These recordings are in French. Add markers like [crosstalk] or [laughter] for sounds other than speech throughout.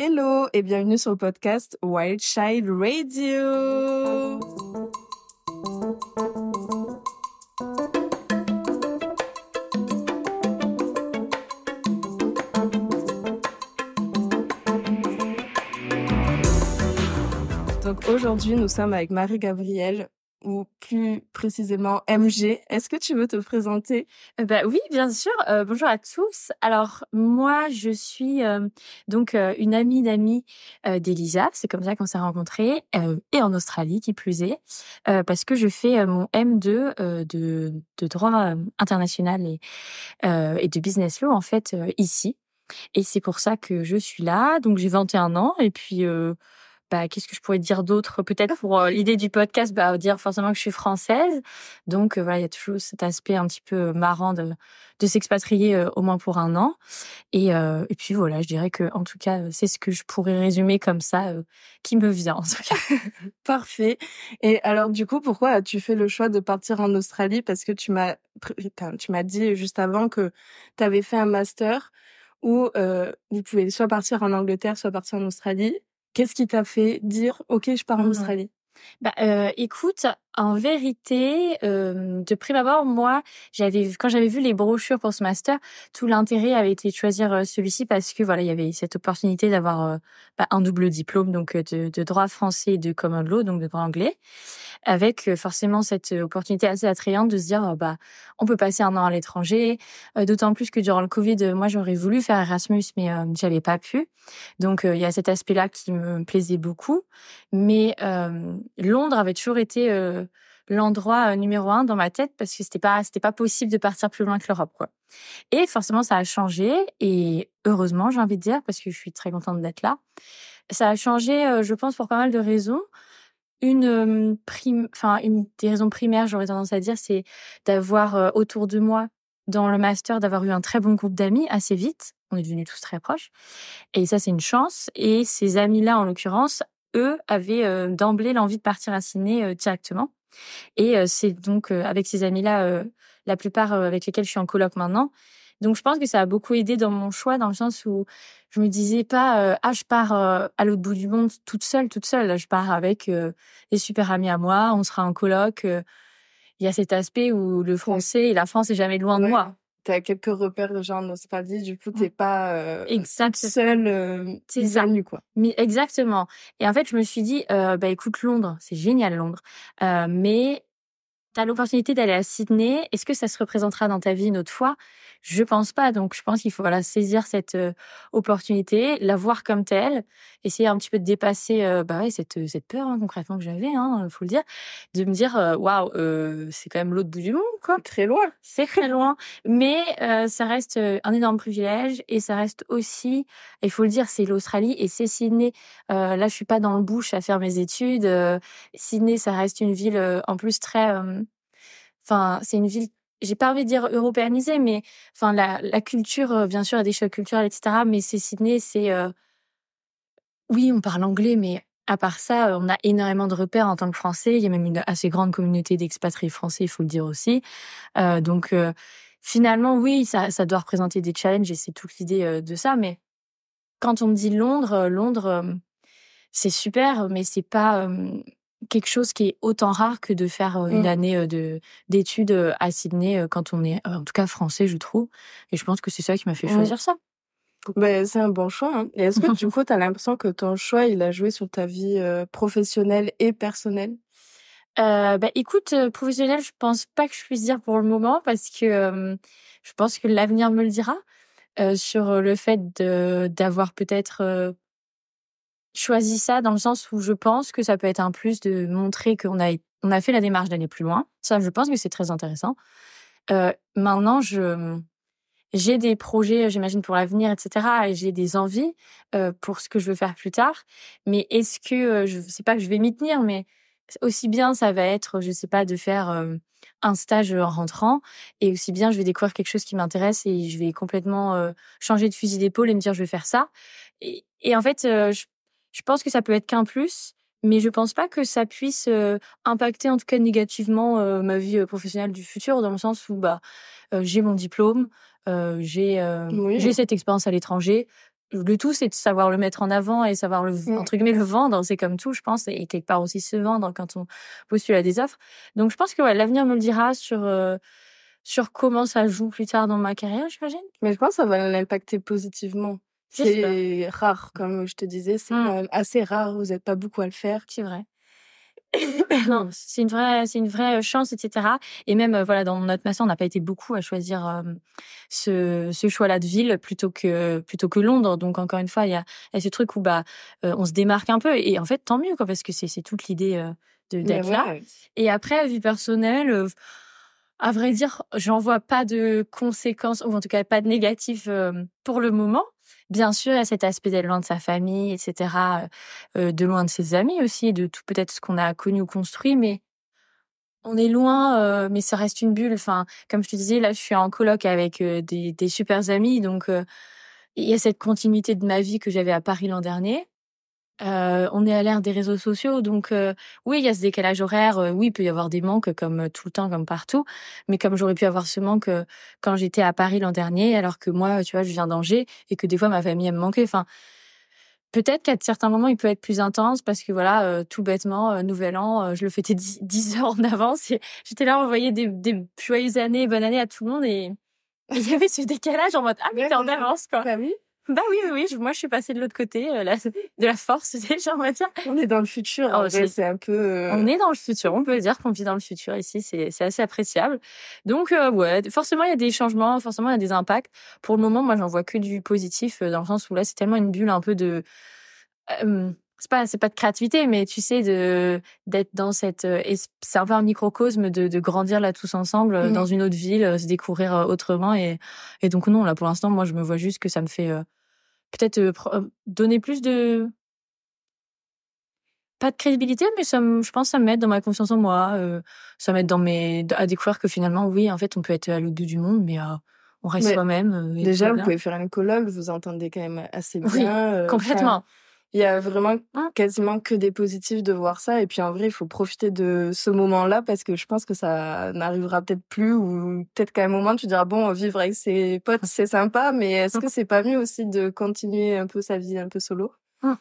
Hello et bienvenue sur le podcast Wild Child Radio. Donc aujourd'hui, nous sommes avec Marie-Gabrielle ou plus précisément MG. Est-ce que tu veux te présenter? Euh, Bah oui, bien sûr. Euh, bonjour à tous. Alors moi, je suis euh, donc une amie d'amis d'Elisa. C'est comme ça qu'on s'est rencontrés et en Australie, qui plus est, parce que je fais mon M2 de, de droit international et, et de business law en fait ici. Et c'est pour ça que je suis là. Donc j'ai 21 ans et puis bah, qu'est-ce que je pourrais dire d'autre? Peut-être pour euh, l'idée du podcast, bah, dire forcément que je suis française. Donc euh, voilà, il y a toujours cet aspect un petit peu marrant de, de s'expatrier euh, au moins pour un an. Et, et puis voilà, je dirais que en tout cas, c'est ce que je pourrais résumer comme ça, qui me vient en tout cas. [laughs] Parfait. Et alors du coup, pourquoi as-tu fait le choix de partir en Australie? Parce que tu m'as tu m'as dit juste avant que tu avais fait un master où vous pouvez soit partir en Angleterre, soit partir en Australie. Qu'est-ce qui t'a fait dire OK, je pars en mmh Australie? Bah, euh, écoute, en vérité, euh, de prime abord, moi, j'avais quand j'avais vu les brochures pour ce master, tout l'intérêt avait été de choisir euh, celui-ci parce que voilà, il y avait cette opportunité d'avoir euh, bah, un double diplôme, donc euh, de, de, droit français et de common law, donc de droit anglais, avec forcément cette opportunité assez attrayante de se dire, bah, on peut passer un an à l'étranger. D'autant plus que durant le Covid, moi, j'aurais voulu faire Erasmus, mais j'avais pas pu. Donc, il y a cet aspect-là qui me plaisait beaucoup. Mais Londres avait toujours été l'endroit euh, numéro un dans ma tête parce que c'était pas c'était pas possible de partir plus loin que l'Europe quoi. Et forcément ça a changé et heureusement j'ai envie de dire parce que je suis très contente d'être là. Ça a changé euh, je pense pour pas mal de raisons. Une euh, prime enfin une des raisons primaires j'aurais tendance à dire c'est d'avoir autour de moi dans le master d'avoir eu un très bon groupe d'amis assez vite. On est devenus tous très proches. Et ça, c'est une chance. Et ces amis-là, en l'occurrence, eux, avaient d'emblée l'envie de partir à Sydney directement. Et c'est donc avec ces amis-là, la plupart avec lesquels je suis en coloc maintenant. Donc je pense que ça a beaucoup aidé dans mon choix, dans le sens où je me disais pas ah je pars à l'autre bout du monde toute seule, toute seule. Je pars avec des super amis à moi, on sera en coloc. Il y a cet aspect où le français et la France est jamais loin de moi as quelques repères de genre en Australie, du coup, t'es pas euh, seule euh, c'est quoi. Mais exactement. Et en fait, je me suis dit, euh, bah écoute, Londres, c'est génial Londres, euh, mais tu as l'opportunité d'aller à Sydney. Est-ce que ça se représentera dans ta vie une autre fois? Je pense pas. Donc, je pense qu'il faut voilà saisir cette euh, opportunité, la voir comme telle, essayer un petit peu de dépasser euh, bah ouais, cette cette peur hein, concrètement que j'avais, hein, faut le dire, de me dire euh, waouh, euh, c'est quand même l'autre bout du monde, quoi. Très loin. C'est très loin, mais ça reste un énorme privilège et ça reste aussi, il faut le dire, c'est l'Australie et c'est Sydney. là, je suis pas dans le bush à faire mes études. Sydney, ça reste une ville en plus très Enfin, c'est une ville j'ai pas envie de dire européanisé, mais enfin la, culture, euh, bien sûr, a des chocs culturels, etc. Mais c'est Sydney, c'est euh... oui, on parle anglais, mais à part ça, on a énormément de repères en tant que Français. Il y a même une assez grande communauté d'expatriés français, il faut le dire aussi. Euh, donc euh, finalement, oui, ça, ça doit représenter des challenges et c'est toute l'idée euh, de ça. Mais quand on me dit Londres, Londres, c'est super, mais c'est pas quelque chose qui est autant rare que de faire une mmh. année de d'études à Sydney quand on est en tout cas français je trouve et je pense que c'est ça qui m'a fait choisir ça. Ben, c'est un bon choix. Hein. Et est-ce que du [laughs] coup, tu as l'impression que ton choix, il a joué sur ta vie professionnelle et personnelle? Euh, bah, écoute, professionnelle, je pense pas que je puisse dire pour le moment parce que je pense que l'avenir me le dira sur le fait d'avoir peut-être choisi ça dans le sens où je pense que ça peut être un plus de montrer qu'on a on a fait la démarche d'aller plus loin. Ça, je pense que c'est très intéressant. Euh, maintenant, je j'ai des projets, j'imagine pour l'avenir, etc. Et j'ai des envies euh, pour ce que je veux faire plus tard. Mais est-ce que euh, je sais pas que je vais m'y tenir, mais aussi bien ça va être, je sais pas, de faire euh, un stage en rentrant, et aussi bien je vais découvrir quelque chose qui m'intéresse et je vais complètement changer de fusil d'épaule et me dire je vais faire ça. Et, et en fait, je je pense que ça peut être qu'un plus, mais je pense pas que ça puisse euh, impacter en tout cas négativement euh, ma vie euh, professionnelle du futur dans le sens où bah j'ai mon diplôme, j'ai j'ai cette expérience à l'étranger. le tout, c'est de savoir le mettre en avant et savoir le, mmh. entre guillemets, le vendre. C'est comme tout, je pense, et quelque part aussi se vendre quand on postule à des offres. Donc, je pense que ouais, l'avenir me le dira sur, sur comment ça joue plus tard dans ma carrière, j'imagine. Mais je pense que ça va l'impacter positivement. C'est rare, comme je te disais, c'est mmh. assez rare, vous n'êtes pas beaucoup à le faire. C'est vrai. [coughs] non, c'est une vraie, c'est une vraie chance, etc. Et même, euh, voilà, dans notre master, on n'a pas été beaucoup à choisir euh, ce, ce choix-là de ville plutôt que plutôt que Londres. Donc encore une fois, il y a, y a, ce truc où bah euh, on se démarque un peu. Et en fait, tant mieux, quoi, parce que c'est toute l'idée de d'être là. Et après, vie personnelle. à vrai dire, j'en vois pas de conséquences, ou en tout cas pas de négatifs pour le moment. Bien sûr, il y a cet aspect d'être loin de sa famille, etc., euh, de loin de ses amis aussi, de tout peut-être ce qu'on a connu ou construit, mais on est loin, euh, mais ça reste une bulle. Enfin, comme je te disais, là, je suis en coloc avec euh, des, des super amis, donc il y a cette continuité de ma vie que j'avais à Paris l'an dernier. Euh, on est à l'ère des réseaux sociaux, donc euh, oui, il y a ce décalage horaire. Euh, oui, il peut y avoir des manques comme tout le temps, comme partout. Mais comme j'aurais pu avoir ce manque quand j'étais à Paris l'an dernier, alors que moi, tu vois, je viens d'Angers et que des fois ma famille elle me manquait. Enfin, peut-être qu'à certains moments, il peut être plus intense parce que voilà, tout bêtement, Nouvel An, je le fêtais [laughs] dix heures en avance. J'étais là, envoyer des, des joyeuses années, bonne année à tout le monde et il y avait ce décalage en mode ah mais t'es en avance quoi. Bah oui. Bah oui, oui, oui. Moi, je suis passée de l'autre côté, euh, de la force, [laughs] j'aimerais dire. On est dans le futur. Oh, c'est un peu. Euh, on est dans le futur. On peut dire qu'on vit dans le futur ici. C'est, c'est assez appréciable. Donc, euh, ouais, forcément, il y a des changements, forcément, il y a des impacts. Pour le moment, moi, j'en vois que du positif, dans le sens où là, c'est tellement une bulle un peu de. c'est pas c'est pas de créativité mais tu sais de d'être dans cette c'est un peu un microcosme de, de grandir là tous ensemble mmh dans une autre ville se découvrir autrement et et donc non là pour l'instant moi je me vois juste que ça me fait peut-être euh, donner plus de pas de crédibilité, mais ça, je pense, ça m'aide dans ma confiance en moi. Euh, ça m'aide dans mes à découvrir que finalement, oui, en fait, on peut être à l'autre bout du monde, mais on reste soi-même. déjà, vous pouvez faire une colloque, vous entendez quand même assez bien. Oui, complètement. Il y a vraiment mmh. quasiment que des positifs de voir ça. Et puis en vrai, il faut profiter de ce moment-là parce que je pense que ça n'arrivera peut-être plus ou peut-être qu'à un moment tu diras bon, vivre avec ses potes c'est sympa, mais est-ce mmh. que c'est pas mieux aussi de continuer un peu sa vie un peu solo?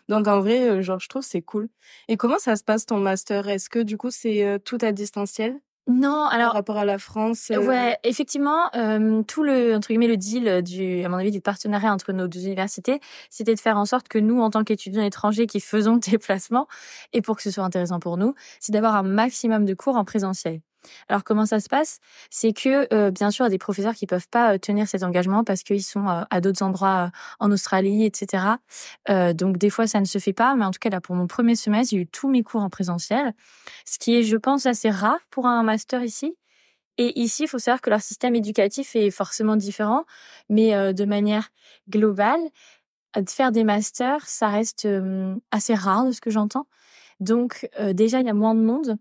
Donc en vrai, euh, genre je trouve c'est cool. Et comment ça se passe ton master? Est-ce que du coup c'est euh, tout à distanciel? Non, alors par rapport à la France. Euh... Ouais, effectivement, euh, tout le entre guillemets le deal du, à mon avis, du partenariat entre nos deux universités, c'était de faire en sorte que nous, en tant qu'étudiants étrangers qui faisons [laughs] des placements, et pour que ce soit intéressant pour nous, c'est d'avoir un maximum de cours en présentiel. Alors comment ça se passe? C'est que euh, bien sûr, il y a des professeurs qui peuvent pas euh, tenir cet engagement parce qu'ils sont euh, à d'autres endroits en Australie, etc. donc des fois ça ne se fait pas, mais en tout cas là pour mon premier semestre, j'ai eu tous mes cours en présentiel, ce qui est, je pense, assez rare pour un master ici. Et ici, il faut savoir que leur système éducatif est forcément différent, mais de manière globale, de faire des masters, ça reste assez rare de ce que j'entends. Donc déjà, il y a moins de monde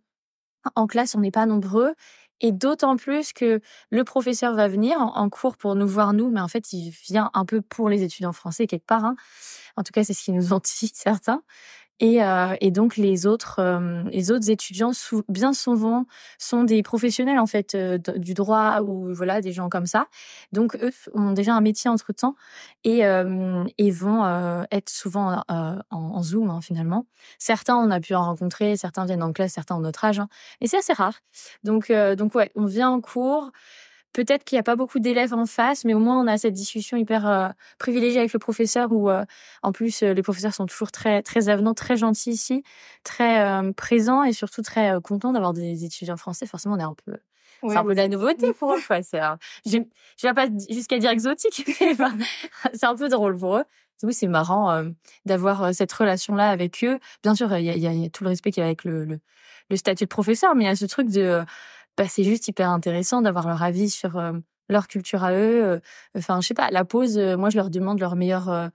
en classe, on n'est pas nombreux. Et d'autant plus que le professeur va venir en, cours pour nous voir nous, mais en fait, il vient un peu pour les étudiants français quelque part. Hein. En tout cas, c'est ce qu'ils nous ont dit [laughs] certains. Et, euh, et donc les autres, euh, les autres étudiants, bien souvent, sont des professionnels en fait euh, du droit ou voilà des gens comme ça. Donc eux ont déjà un métier entre temps et, et vont être souvent en, en, zoom hein, finalement. Certains on a pu en rencontrer, certains viennent en classe, certains ont notre âge, hein, et c'est assez rare. Donc donc ouais, on vient en cours. Peut-être qu'il n'y a pas beaucoup d'élèves en face, mais au moins on a cette discussion hyper euh, privilégiée avec le professeur où, euh, en plus, euh, les professeurs sont toujours très très avenants, très gentils ici, très présents et surtout très contents d'avoir des étudiants français. Forcément, on est un peu c'est un peu de la nouveauté pour eux. Quoi. Je, je vais pas jusqu'à dire exotique, [laughs] mais c'est un peu drôle pour eux. Oui, c'est marrant d'avoir cette relation-là avec eux. Bien sûr, il y a, y a, tout le respect qu'il y a avec le, le, le, statut de professeur, mais il y a ce truc de bah, c'est juste hyper intéressant d'avoir leur avis sur euh, leur culture à eux. Euh, enfin, je sais pas, la pause, euh, moi, je leur demande leur meilleur.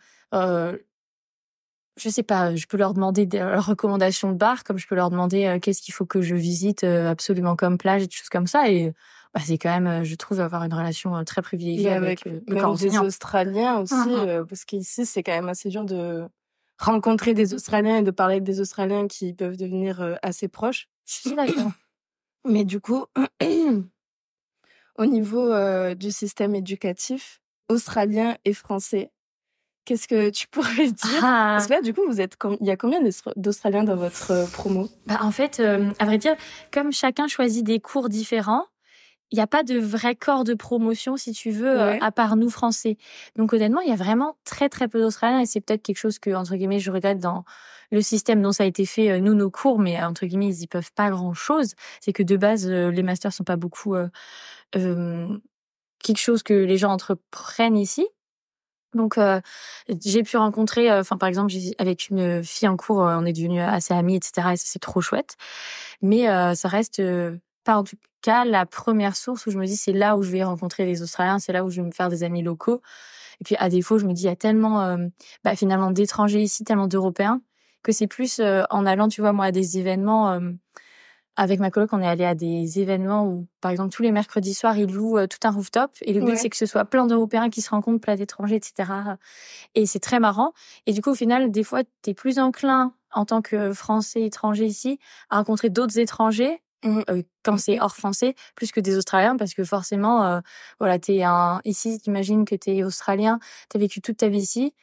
Je sais pas, je peux leur demander des recommandations de bar, comme je peux leur demander qu'est-ce qu'il faut que je visite absolument comme plage et des choses comme ça. Et bah, c'est quand même, je trouve, avoir une relation très privilégiée avec, avec même des Australiens [laughs] aussi, mmh parce qu'ici, c'est quand même assez dur de rencontrer des Australiens et de parler avec des Australiens qui peuvent devenir assez proches. Je suis d'accord. Mais du coup, [clears throat] au niveau du système éducatif australien et français, Qu'est-ce que tu [laughs] pourrais dire? Ah. Parce que là, du coup, vous êtes il y a combien d'Australiens dans votre euh, promo? Bah, En fait, euh, à vrai dire, comme chacun choisit des cours différents, il n'y a pas de vrai corps de promotion, si tu veux, euh, à part nous Français. Donc honnêtement, il y a vraiment très très peu d'Australiens et c'est peut-être quelque chose que entre guillemets je regrette dans le système dont ça a été fait. nous nos cours, mais entre guillemets ils y peuvent pas grand chose. C'est que de base les masters sont pas beaucoup quelque chose que les gens entreprennent ici. Donc euh, j'ai pu rencontrer, euh, enfin par exemple avec une fille en cours, euh, on est devenus assez amis, etc. Et ça c'est trop chouette. Mais ça reste pas en tout cas la première source où je me dis c'est là où je vais rencontrer les Australiens, c'est là où je vais me faire des amis locaux. Et puis à défaut, je me dis il y a tellement bah, finalement d'étrangers ici, tellement d'Européens que c'est plus en allant, tu vois moi, à des événements avec ma coloc, on est allé à des événements où, par exemple, tous les mercredis soirs, ils louent euh, tout un rooftop. Et le but, c'est que ce soit plein d'Européens qui se rencontrent, plein d'étrangers, etc. Et c'est très marrant. Et du coup, au final, des fois, tu es plus enclin, en tant que Français étranger ici, à rencontrer d'autres étrangers euh, quand c'est hors français, plus que des Australiens, parce que forcément, euh, voilà, t'es un ici, t'imagines que t'es Australien, t'as vécu toute ta vie ici.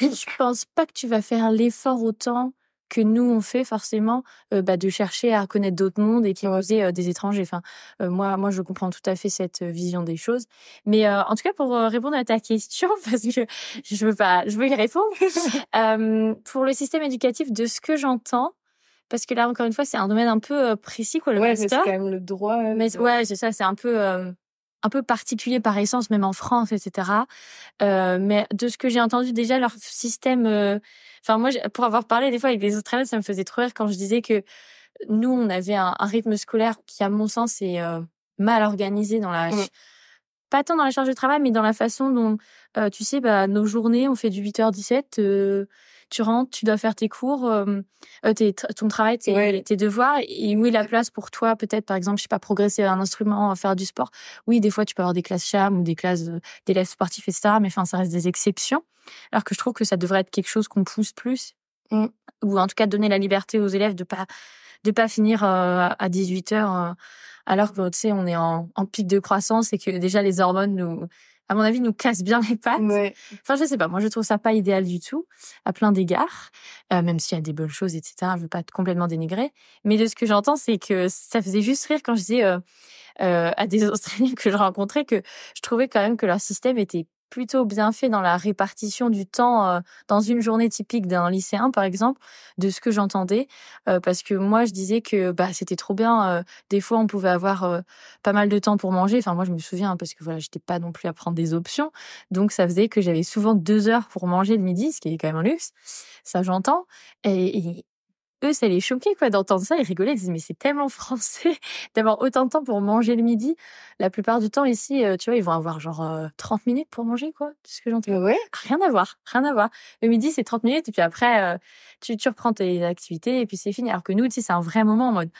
Je pense pas que tu vas faire l'effort autant que nous on fait forcément euh, bah, de chercher à connaître d'autres mondes et qui oser euh, des étrangers. Enfin, euh, moi, moi, je comprends tout à fait cette vision des choses. Mais en tout cas, pour répondre à ta question, [laughs] parce que je veux pas, je veux y répondre. [laughs] pour le système éducatif, de ce que j'entends, parce que là encore une fois c'est un domaine un peu précis quoi le ouais, c'est quand même le droit mais ouais c'est ça c'est un peu un peu particulier par essence même en France etc euh, mais de ce que j'ai entendu déjà leur système Enfin, moi, pour avoir parlé des fois avec des Australiens, ça me faisait trop rire quand je disais que nous, on avait un, rythme scolaire qui, à mon sens, est euh, mal organisé dans la... Mmh. Pas tant dans la charge de travail, mais dans la façon dont, euh, tu sais, bah, nos journées, on fait du 8h17, tu rentres, tu dois faire tes cours, euh, euh ton travail, tes, tes, devoirs, et où est la place pour toi, peut-être, par exemple, je sais pas, progresser un instrument, faire du sport? Oui, des fois, tu peux avoir des classes CHAM ou des classes euh, d'élèves sportifs, etc., mais enfin, ça reste des exceptions. Alors que je trouve que ça devrait être quelque chose qu'on pousse plus, mmh. ou en tout cas donner la liberté aux élèves de pas de pas finir euh, à 18 heures, alors que tu sais, on est en, en pic de croissance et que déjà les hormones nous à mon avis, nous casse bien les pattes. Enfin, je sais pas. Moi, je trouve ça pas idéal du tout, à plein d'égards. Euh, même s'il y a des bonnes choses, etc. Je veux pas être complètement dénigrer. Mais de ce que j'entends, c'est que ça faisait juste rire quand je disais euh, euh, à des [laughs] Australiens que je rencontrais que je trouvais quand même que leur système était plutôt bien fait dans la répartition du temps euh, dans une journée typique d'un lycéen, par exemple, de ce que j'entendais. Euh, parce que moi, je disais que bah, c'était trop bien. Euh, des fois, on pouvait avoir pas mal de temps pour manger. Enfin, moi, je me souviens parce que voilà, j'étais pas non plus à prendre des options. Donc, ça faisait que j'avais souvent deux heures pour manger le midi, ce qui est quand même un luxe. Ça, j'entends. et, eux, ça les choquait quoi d'entendre ça. Ils rigolaient, ils disaient mais c'est tellement français [laughs] d'avoir autant de temps pour manger le midi. La plupart du temps ici, euh, tu vois, ils vont avoir genre 30 euh, minutes pour manger quoi. C'est ce que j'entends. Ouais? Rien à voir, rien à voir. Le midi c'est 30 minutes et puis après euh, tu, tu reprends tes activités et puis c'est fini. Alors que nous, tu sais, c'est un vrai moment en mode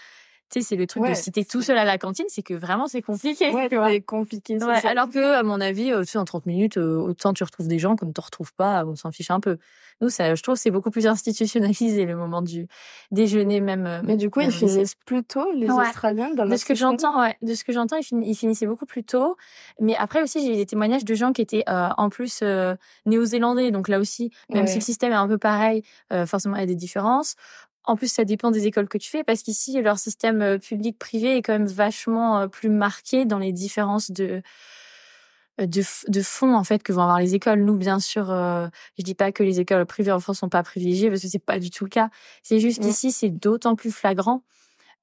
tu sais, c'est le truc de si t'es tout seul à la cantine, c'est que vraiment c'est compliqué. Ouais, c'est compliqué. Ouais, alors que, à mon avis, tu sais, en 30 minutes, autant tu retrouves des gens comme tu retrouves pas, on s'en fiche un peu. Nous, ça, je trouve, c'est beaucoup plus institutionnalisé le moment du déjeuner même. Euh, Mais du coup, ils finissent plus tôt les Australiens dans De ce que j'entends, ouais, de ce que j'entends, ils, finissaient beaucoup plus tôt. Mais après aussi, j'ai eu des témoignages de gens qui étaient euh, en plus euh, néo-zélandais, donc là aussi, même si le système est un peu pareil, forcément il y a des différences. En plus, ça dépend des écoles que tu fais, parce qu'ici, leur système public-privé est quand même vachement plus marqué dans les différences de euh, de, de fonds en fait que vont avoir les écoles. Nous, bien sûr, euh, je dis pas que les écoles privées en France sont pas privilégiées parce que c'est pas du tout le cas. C'est juste mmh. qu'ici c'est d'autant plus flagrant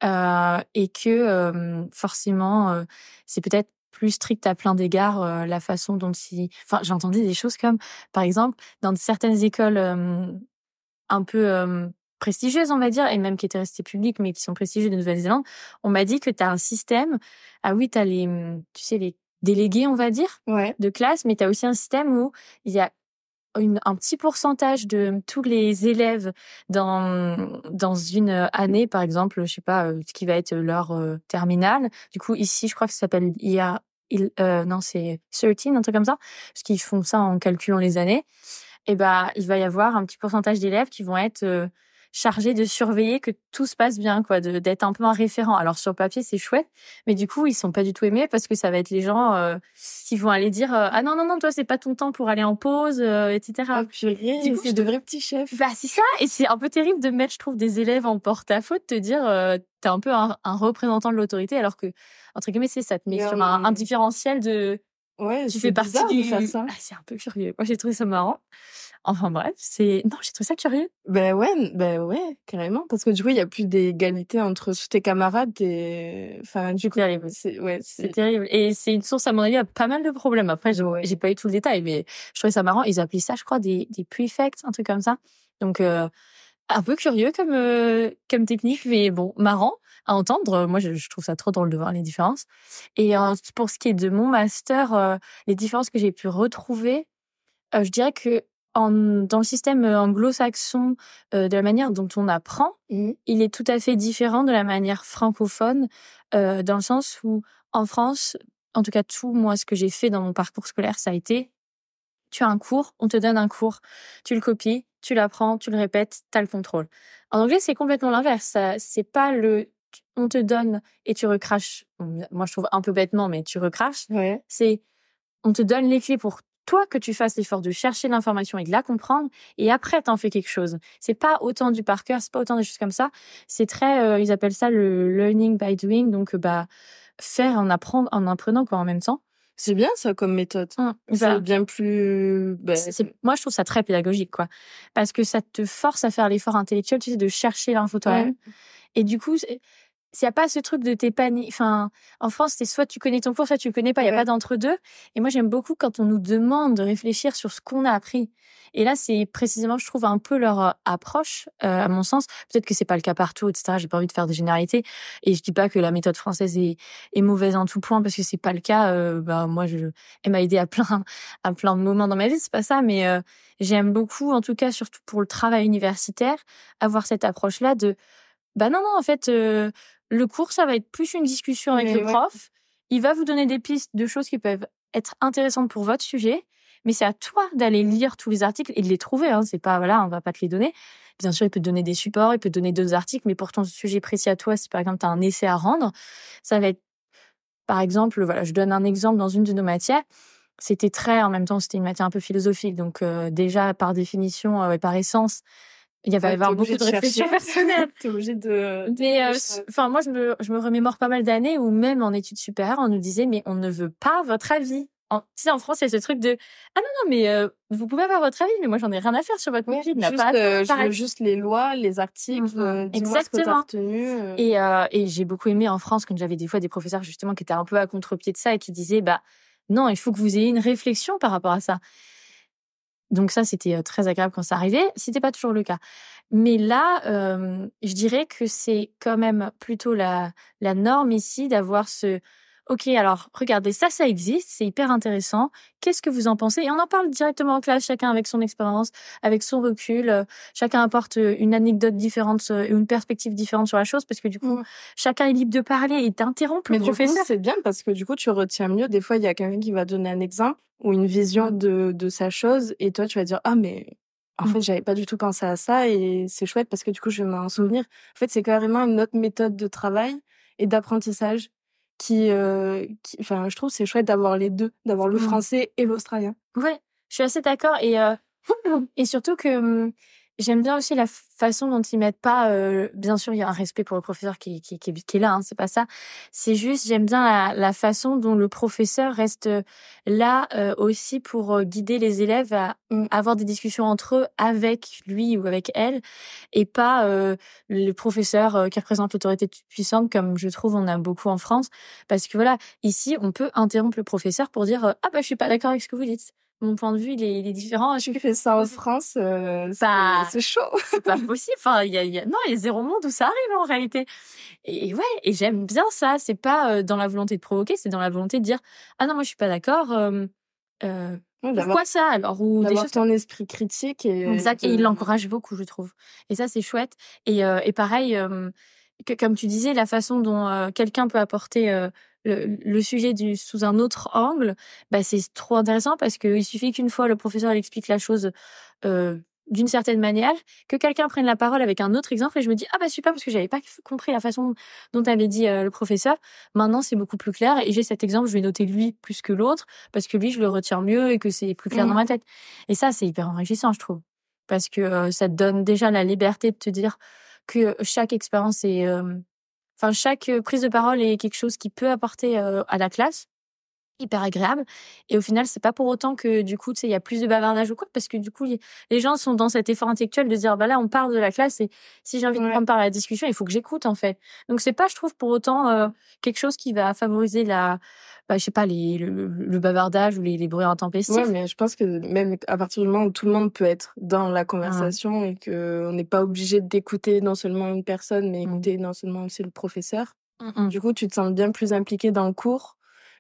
euh, et que euh, forcément c'est peut-être plus strict à plein d'égards la façon dont ils. Enfin, j'ai entendu des choses comme, par exemple, dans certaines écoles un peu prestigieuses, on va dire, et même qui étaient restées publiques, mais qui sont prestigieuses de Nouvelle-Zélande, on m'a dit que tu as un système. Ah oui, tu as les, tu sais, les délégués, on va dire, de classe, mais tu as aussi un système où il y a une, un petit pourcentage de tous les élèves dans dans une année, par exemple, je sais pas, euh, ce qui va être leur euh, terminale. Du coup, ici, je crois que ça s'appelle IA, il, euh, non, c'est 13, un truc comme ça, parce qu'ils font ça en calculant les années. Et ben, il va y avoir un petit pourcentage d'élèves qui vont être chargé de surveiller que tout se passe bien, quoi, d'être un peu un référent. Alors sur le papier, c'est chouette, mais du coup, ils sont pas du tout aimés parce que ça va être les gens euh, qui vont aller dire euh, ah non non non toi c'est pas ton temps pour aller en pause, euh, etc. Ah purée, c'est de vrais petits chefs. Bah c'est ça, et c'est un peu terrible de mettre, je trouve, des élèves en porte-à-faux, de te dire t'es un peu un, représentant de l'autorité, alors que entre guillemets c'est ça te met sur un, un différentiel de Ouais, tu fais partie du... faire ça. Ah, c'est un peu curieux. Moi, j'ai trouvé ça marrant. Enfin bref, c'est non, j'ai trouvé ça curieux. Ben ouais, ben ouais, carrément parce que du coup, il y a plus d'égalité entre tes camarades et enfin du coup, c'est ouais, c'est terrible et c'est une source à mon avis à pas mal de problèmes. Après, j'ai pas eu tout le détail mais je trouvais ça marrant, ils appelaient ça je crois des des prefects, un truc comme ça. Donc euh, un peu curieux comme euh, comme technique mais bon, marrant à entendre. Moi, je, je, trouve ça trop drôle de voir les différences. Et euh, pour ce qui est de mon master, euh, les différences que j'ai pu retrouver, euh, je dirais que en, dans le système anglo-saxon, de la manière dont on apprend, mmh. il est tout à fait différent de la manière francophone, dans le sens où en France, en tout cas tout moi ce que j'ai fait dans mon parcours scolaire, ça a été tu as un cours, on te donne un cours, tu le copies, tu l'apprends, tu le répètes, tu as le contrôle. En anglais, c'est complètement l'inverse. C'est pas le on te donne et tu recraches. Moi, je trouve un peu bêtement, mais tu recraches. C'est, on te donne les clés pour toi que tu fasses l'effort de chercher l'information et de la comprendre, et après t'en fais quelque chose. C'est pas autant du par cœur, c'est pas autant des choses comme ça. C'est très, euh, ils appellent ça le learning by doing, donc bah faire en apprendre en apprenant quoi en même temps. C'est bien ça comme méthode. Mmh, c'est bah bien plus. Bah, moi, je trouve ça très pédagogique, quoi, parce que ça te force à faire l'effort intellectuel, tu sais, de chercher l'info toi-même. Et du coup, s'il n'y a pas ce truc de t'es enfin en France c'est soit tu connais ton cours soit tu le connais pas il y a pas d'entre deux et moi j'aime beaucoup quand on nous demande de réfléchir sur ce qu'on a appris. Et là c'est précisément je trouve un peu leur euh, approche euh, à mon sens. Peut-être que c'est pas le cas partout etc j'ai pas envie de faire des généralités. Et je dis pas que la méthode française est, est mauvaise en tout point parce que c'est pas le cas euh, bah moi je elle m'a aidé à plein [laughs] à plein de moments dans ma vie c'est pas ça mais j'aime beaucoup en tout cas surtout pour le travail universitaire avoir cette approche là de bah non non en fait le cours, ça va être plus une discussion avec le prof. Il va vous donner des pistes de choses qui peuvent être intéressantes pour votre sujet, mais c'est à toi d'aller lire tous les articles et de les trouver. Hein. C'est pas voilà, on va pas te les donner. Bien sûr, il peut te donner des supports, il peut te donner d'autres articles, mais pour ton sujet précis à toi, si par exemple tu as un essai à rendre, ça va être, par exemple, voilà, je donne un exemple dans une de nos matières. C'était très, en même temps, c'était une matière un peu philosophique, donc euh, déjà par définition euh, et par essence, il y avait avoir beaucoup de, réflexion personnelle. [laughs] T'es obligé de. Mais euh, enfin, moi, je me, je me remémore pas mal d'années où même en études supérieures, on nous disait mais on ne veut pas votre avis. En, tu sais, en France, il y a ce truc de ah non non mais euh, vous pouvez avoir votre avis, mais moi j'en ai rien à faire sur votre ouais, profil. Juste, pas euh, je veux juste les lois, les articles, mmh. exactement. Ce que et euh, et j'ai beaucoup aimé en France quand j'avais des fois des professeurs justement qui étaient un peu à contre-pied de ça et qui disaient bah non, il faut que vous ayez une réflexion par rapport à ça. Donc ça, c'était très agréable quand ça arrivait. C'était pas toujours le cas. Mais là, je dirais que c'est quand même plutôt la norme ici d'avoir ce OK, alors regardez, ça, ça existe, c'est hyper intéressant. Qu'est-ce que vous en pensez? Et on en parle directement en classe, chacun avec son expérience, avec son recul. chacun apporte une anecdote différente, une perspective différente sur la chose, parce que du coup, mmh. chacun est libre de parler et d'interrompre le professeur. C'est bien parce que du coup, tu retiens mieux. Des fois, il y a quelqu'un qui va donner un exemple ou une vision mmh. de, de sa chose, et toi, tu vas dire ah mais en mmh. fait, j'avais pas du tout pensé à ça et c'est chouette parce que du coup, je vais m'en souvenir. En fait, c'est carrément une autre méthode de travail et d'apprentissage qui, euh, enfin, je trouve c'est chouette d'avoir les deux, d'avoir le mmh. français et l'australien. Ouais, je suis assez d'accord et euh, [laughs] et surtout que mmh, J'aime bien aussi la façon dont ils mettent pas. Euh, bien sûr, il y a un respect pour le professeur qui, est là. Hein, c'est pas ça. C'est juste, j'aime bien la, façon dont le professeur reste euh, là euh, aussi pour euh, guider les élèves à mmh. avoir des discussions entre eux avec lui ou avec elle, et pas le professeur qui représente l'autorité puissante comme je trouve on a beaucoup en France. Parce que voilà, ici, on peut interrompre le professeur pour dire ah bah je suis pas d'accord avec ce que vous dites mon point de vue, il est, il est différent. Je fais ça en France, euh, bah, c'est chaud. c'est pas [laughs] possible. Enfin, il y a, y a, non, il y a zéro monde où ça arrive en réalité. Et, ouais, et j'aime bien ça. C'est pas euh, dans la volonté de provoquer, c'est dans la volonté de dire ah non, moi je suis pas d'accord. Euh, euh, pourquoi ça alors ou des choses ton esprit critique et exact. Et il l'encourage beaucoup, je trouve. Et ça, c'est chouette. Et, euh, et pareil. Que, comme tu disais, la façon dont quelqu'un peut apporter le, sujet du, sous un autre angle, bah, c'est trop intéressant parce qu'il suffit qu'une fois le professeur explique la chose euh, d'une certaine manière, que quelqu'un prenne la parole avec un autre exemple et je me dis ah bah super parce que j'avais pas compris la façon dont avait dit euh, le professeur. Maintenant c'est beaucoup plus clair et j'ai cet exemple, je vais noter lui plus que l'autre parce que lui je le retiens mieux et que c'est plus clair dans ma tête. Et ça c'est hyper enrichissant je trouve parce que euh, ça te donne déjà la liberté de te dire que chaque expérience est euh, enfin chaque prise de parole est quelque chose qui peut apporter à la classe hyper agréable et au final c'est pas pour autant que du coup tu sais il y a plus de bavardage ou quoi parce que du coup les gens sont dans cet effort intellectuel de dire bah là on parle de la classe et si j'ai envie de prendre part à la discussion il faut que j'écoute en fait donc c'est pas je trouve pour autant euh, quelque chose qui va favoriser la bah, je sais pas les le, bavardage ou les, les bruits intempestifs ouais mais je pense que même à partir du moment où tout le monde peut être dans la conversation et que on n'est pas obligé d'écouter non seulement une personne mais mmh. écouter non seulement aussi le professeur mmh, mmh. du coup tu te sens bien plus impliqué dans le cours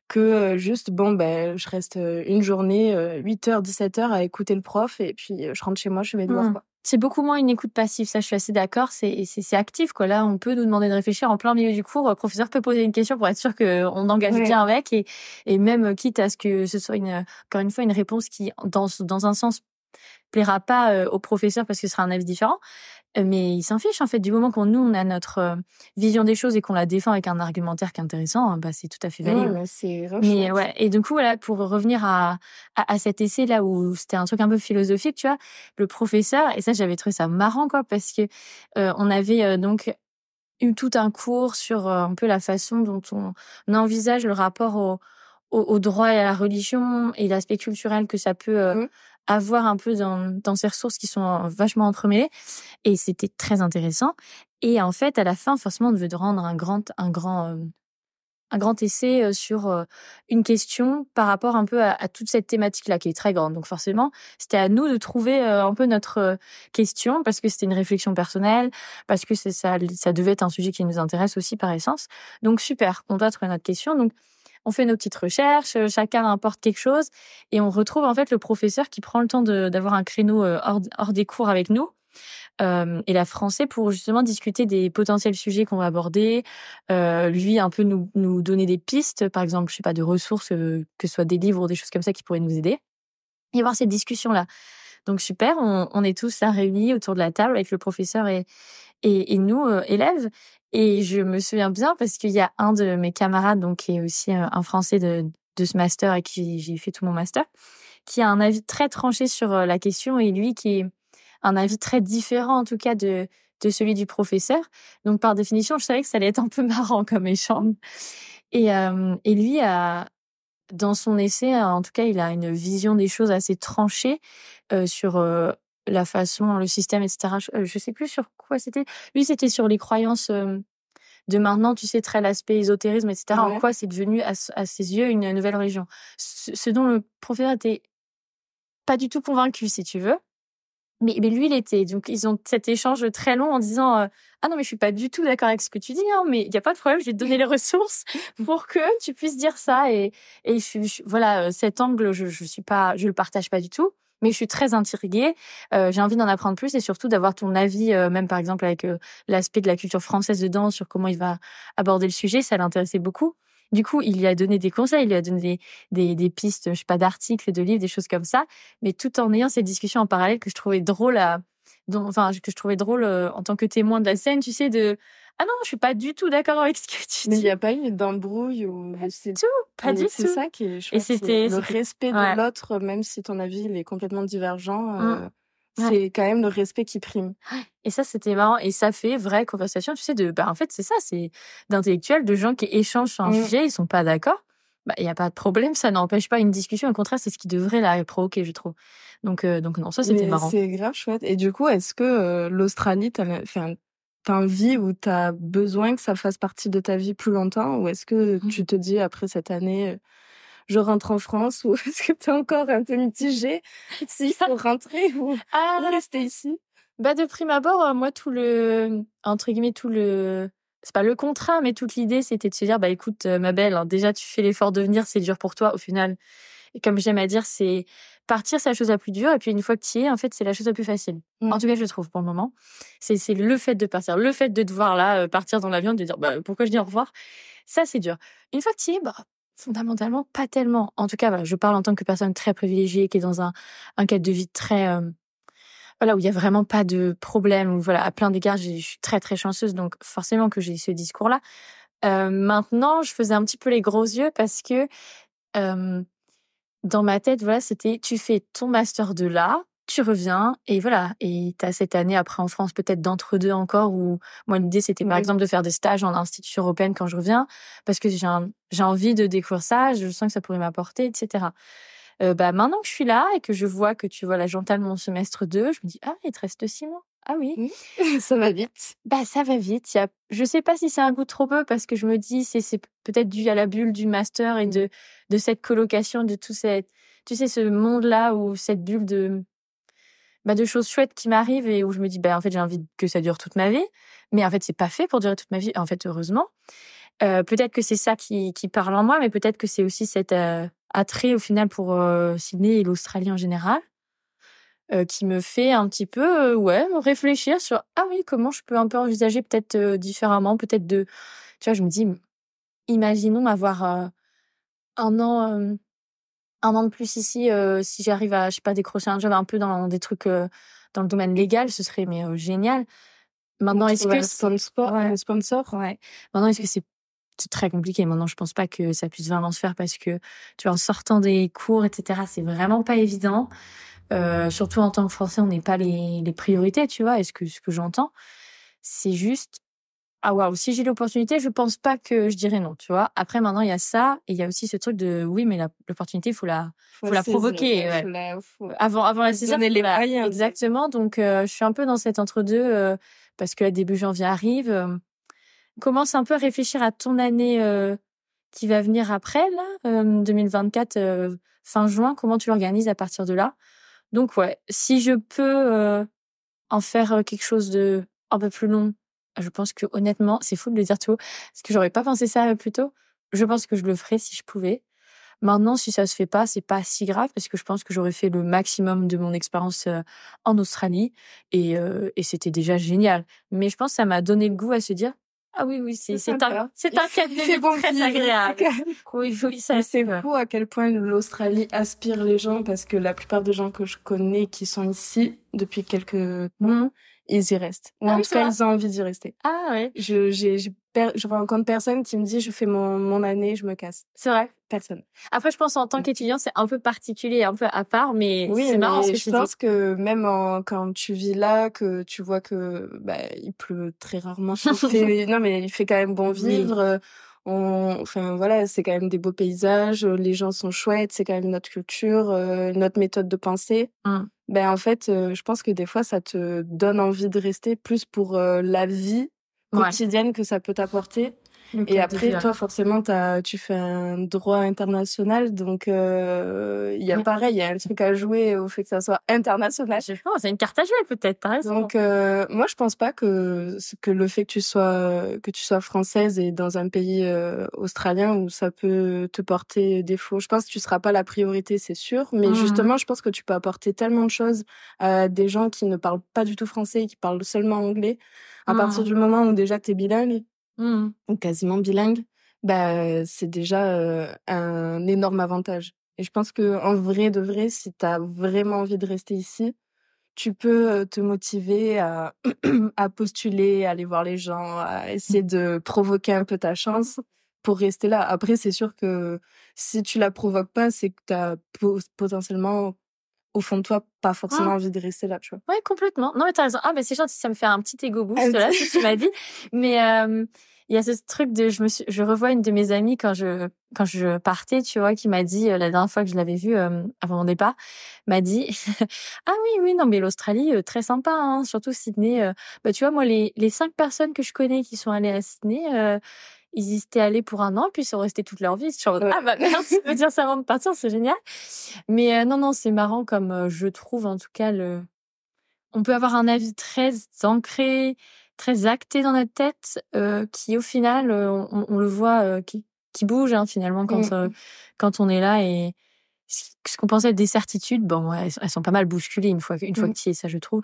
que juste bon ben je reste une journée 8h 17h à écouter le prof et puis je rentre chez moi je vais devoir mmh. quoi. C'est beaucoup moins une écoute passive, ça je suis assez d'accord, c'est c'est actif quoi. Là, on peut nous demander de réfléchir en plein milieu du cours, le professeur peut poser une question pour être sûr qu'on engage bien avec et et même quitte à ce que ce soit une encore une fois une réponse qui dans dans un sens plaira pas au professeur parce que ce sera un avis différent, euh, mais il s'en fiche en fait du moment qu'on nous on a notre euh, vision des choses et qu'on la défend avec un argumentaire qui est intéressant bah c'est tout à fait valide. ouais, mais ouais. et du coup voilà pour revenir à, à, cet essai là où c'était un truc un peu philosophique tu vois le professeur et ça j'avais trouvé ça marrant quoi parce que euh, on avait donc eu tout un cours sur un peu la façon dont on, envisage le rapport au, au, droit et à la religion et l'aspect culturel que ça peut mmh avoir un peu dans, ces ressources qui sont vachement entremêlées. Et c'était très intéressant. Et en fait, à la fin, forcément, on devait rendre un grand, un grand, euh, un grand essai euh, sur euh, une question par rapport un peu à, toute cette thématique-là qui est très grande. Donc forcément, c'était à nous de trouver un peu notre question parce que c'était une réflexion personnelle, parce que ça, ça devait être un sujet qui nous intéresse aussi par essence. Donc super, on doit trouver notre question. Donc on fait nos petites recherches, euh, chacun importe quelque chose et on retrouve en fait le professeur qui prend le temps d'avoir un créneau euh, hors, des cours avec nous. Euh, et la français pour justement discuter des potentiels sujets qu'on va aborder, lui un peu nous, nous donner des pistes, par exemple, je sais pas, de ressources, que ce soit des livres ou des choses comme ça qui pourraient nous aider, et avoir cette discussion-là. Donc super, on, est tous là réunis autour de la table avec le professeur et, et, nous, élèves. Et je me souviens bien parce qu'il y a un de mes camarades, donc qui est aussi euh, un Français de, de ce master et qui j'ai fait tout mon master, qui a un avis très tranché sur euh, la question et lui qui est un avis très différent en tout cas de de celui du professeur. Donc par définition, je savais que ça allait être un peu [laughs] marrant comme échange. Et euh, et lui a dans son essai, en tout cas, il a une vision des choses assez tranchée euh, sur la façon, le système, etc. Je, je sais plus sur quoi c'était. Lui, c'était sur les croyances de maintenant, tu sais, très l'aspect ésotérisme, etc. En quoi c'est devenu à, ses yeux une nouvelle religion? Ce, dont le professeur était pas du tout convaincu, si tu veux. Mais, mais lui, il était. Donc, ils ont cet échange très long en disant Ah non, mais je suis pas du tout d'accord avec ce que tu dis, hein, mais il y a pas de problème, je vais te donner les ressources [laughs] pour que tu puisses dire ça. Et, et je, voilà, cet angle, je, je suis pas, je le partage pas du tout mais je suis très intriguée. Euh, j'ai envie d'en apprendre plus et surtout d'avoir ton avis, euh, même par exemple avec euh, l'aspect de la culture française dedans, sur comment il va aborder le sujet. Ça l'intéressait beaucoup. Du coup, il lui a donné des conseils, il lui a donné des, des, des pistes, je sais pas, d'articles, de livres, des choses comme ça, mais tout en ayant cette discussion en parallèle que je trouvais drôle à, enfin, que je trouvais drôle en tant que témoin de la scène, tu sais, de ah non, je suis pas du tout d'accord avec ce que tu dis. Mais il n'y a pas eu d'embrouille ou c'est tout, pas du tout. C'est ça qui est Et c'était le respect de l'autre, même si ton avis il est complètement divergent. Mmh. Euh, c'est quand même le respect qui prime. Et ça, c'était marrant. Et ça fait vraie conversation, tu sais, de, bah, en fait, c'est ça, c'est d'intellectuels, de gens qui échangent sur un mmh. sujet, ils sont pas d'accord. Bah, il n'y a pas de problème, ça n'empêche pas une discussion. Au contraire, c'est ce qui devrait la provoquer, je trouve. Donc, euh, donc non, ça, c'était marrant. C'est grave chouette. Et du coup, est-ce que euh, l'Australie, enfin, envie ou tu as besoin que ça fasse partie de ta vie plus longtemps Ou est-ce que mmh. tu te dis après cette année, je rentre en France Ou [laughs] est-ce que tu es encore un peu mitigé s'il faut rentrer ou ah, rester ici? bah de prime abord, euh, moi tout le entre guillemets tout le c'est pas le contrat, mais toute l'idée c'était de se dire bah écoute euh, ma belle, hein, déjà tu fais l'effort de venir, c'est dur pour toi. Au final, et comme j'aime à dire, c'est partir, c'est la chose la plus dure. Et puis une fois que tu y es, en fait, c'est la chose la plus facile. En tout cas, je trouve pour le moment. C'est c'est le fait de partir, le fait de devoir là euh, partir dans l'avion, de dire bah, pourquoi je dis au revoir? Ça, c'est dur. Une fois que tu y es, bah, fondamentalement, pas tellement. En tout cas, je parle en tant que personne très privilégiée, qui est dans un, un cadre de vie très, euh, voilà où il y a vraiment pas de problème où voilà à plein d'égards je suis très très chanceuse donc forcément que j'ai ce discours là euh, maintenant je faisais un petit peu les gros yeux parce que euh, dans ma tête voilà c'était tu fais ton master de là tu reviens et voilà. Et tu as cette année après en France peut-être d'entre deux encore où moi l'idée c'était par exemple de faire des stages en institution européenne quand je reviens parce que j'ai j'ai envie de découvrir ça je sens que ça pourrait m'apporter etc euh, bah maintenant que je suis là et que je vois que tu vois la j'entame mon semestre 2, je me dis ah il te reste six mois. Ah oui, [laughs] ça va vite. Bah ça va vite. Y a, je sais pas si c'est un goût trop peu parce que je me dis c'est c'est peut-être dû à la bulle du master et de de cette colocation de tout cette tu sais ce monde là où cette bulle de bah de choses chouettes qui m'arrivent et où je me dis bah en fait j'ai envie que ça dure toute ma vie. Mais en fait c'est pas fait pour durer toute ma vie en fait heureusement. Euh, peut-être que c'est ça qui qui parle en moi mais peut-être que c'est aussi cette euh, attrait au final pour euh, Sydney et l'Australie en général, euh, qui me fait un petit peu, euh, ouais, réfléchir sur ah oui comment je peux un peu envisager peut-être différemment, peut-être de, tu vois, je me dis, imaginons avoir un an, un an de plus ici, si j'arrive à, je sais pas, décrocher un job un peu dans des trucs dans le domaine légal, ce serait mais génial. Maintenant, est-ce que sponsor, ouais. sponsor, ouais. Maintenant, est-ce que c'est c'est très compliqué? Maintenant, je pense pas que ça puisse vraiment se faire parce que, tu vois, en sortant des cours, etc., c'est vraiment pas évident. Euh, surtout en tant que Français, on n'est pas les, les priorités, tu vois. Est-ce que ce que j'entends, c'est juste ah waouh, si j'ai l'opportunité, je pense pas que je dirais non, tu vois. Après maintenant, il y a ça et il y a aussi ce truc de oui, mais l'opportunité, faut la faut, faut la provoquer ouais. faut avant avant la saison les moyens. Exactement. Donc euh, je suis un peu dans cet entre-deux euh, parce que début janvier arrive euh, commence un peu à réfléchir à ton année euh, qui va venir après, là, 2024, euh, euh, fin juin, comment tu l'organises à partir de là? Donc ouais, si je peux en faire quelque chose de un peu plus long, je pense que honnêtement, c'est fou de le dire tout, parce que j'aurais pas pensé ça plus tôt. Je pense que je le ferais si je pouvais. Maintenant, si ça se fait pas, c'est pas si grave parce que je pense que j'aurais fait le maximum de mon expérience en Australie et, et c'était déjà génial. Mais je pense que ça m'a donné le goût à se dire ah oui, oui, c'est c'est un c'est un [laughs] cadre de bon très agréable. [laughs] oui, oui, ça c'est fou à quel point l'Australie aspire les gens parce que la plupart des gens que je connais qui sont ici depuis quelques mois, ils y restent. Ou ah en tout cas, ils ont envie d'y rester. Ah ouais. Je j'ai je rencontre personne qui me dit je fais mon mon année, je me casse. C'est vrai. Personne. Après, je pense en tant qu'étudiant, c'est un peu particulier, un peu à part, mais oui, c'est marrant. Ce que je pense que même en, quand tu vis là, que tu vois que bah il pleut très rarement. [laughs] non, mais il fait quand même bon vivre. On, enfin voilà, c'est quand même des beaux paysages. Les gens sont chouettes. C'est quand même notre culture, euh, notre méthode de pensée. Mmh. Ben en fait, euh, je pense que des fois, ça te donne envie de rester plus pour euh, la vie quotidienne que ça peut t'apporter et après, toi, forcément, as, tu fais un droit international, donc euh, il y a pareil, il y a un truc à jouer au fait que ça soit international. Je pense, c'est une carte à jouer peut-être, t'as raison. Donc euh, moi, je pense pas que que le fait que tu sois que tu sois française et dans un pays euh, australien où ça peut te porter défaut. Je pense que tu seras pas la priorité, c'est sûr, mais mmh justement, je pense que tu peux apporter tellement de choses à des gens qui ne parlent pas du tout français et qui parlent seulement anglais. À partir mmh. du moment où déjà tu es bilingue, Mmh. ou quasiment bilingue, bah c'est déjà euh, un énorme avantage. Et je pense que en vrai de vrai, si tu as vraiment envie de rester ici, tu peux te motiver à, [clears throat] à postuler, à aller voir les gens, à essayer de provoquer un peu ta chance pour rester là. Après, c'est sûr que si tu la provoques pas, c'est que tu as potentiellement au fond de toi pas forcément ah. envie de rester là, tu vois. Ouais, complètement. Non mais t'as raison. Ah mais c'est gentil, ça me fait un petit ego boost là, ce que tu m'as dit. Mais euh, il y a ce truc de je me suis, je revois une de mes amies quand je quand je partais, tu vois, qui m'a dit euh, la dernière fois que je l'avais vue euh, avant mon départ, m'a dit [laughs] ah oui oui non mais l'Australie euh, très sympa, hein, surtout Sydney. bah tu vois moi les les cinq personnes que je connais qui sont allées à Sydney ils y étaient allés pour un an, puis ils sont restés toute leur vie. Sur... Ah bah merci de me dire ça avant de partir, c'est génial. Mais non, non, c'est marrant comme je trouve en tout cas le... On peut avoir un avis très ancré, très acté dans notre tête, euh, qui au final, euh, on, on, le voit, euh, qui, qui bouge hein, finalement quand mmh. euh, quand on est là et ce qu'on pensait des certitudes, bon, elles, sont pas mal bousculées une fois, une fois mmh. que tu y es, ça je trouve.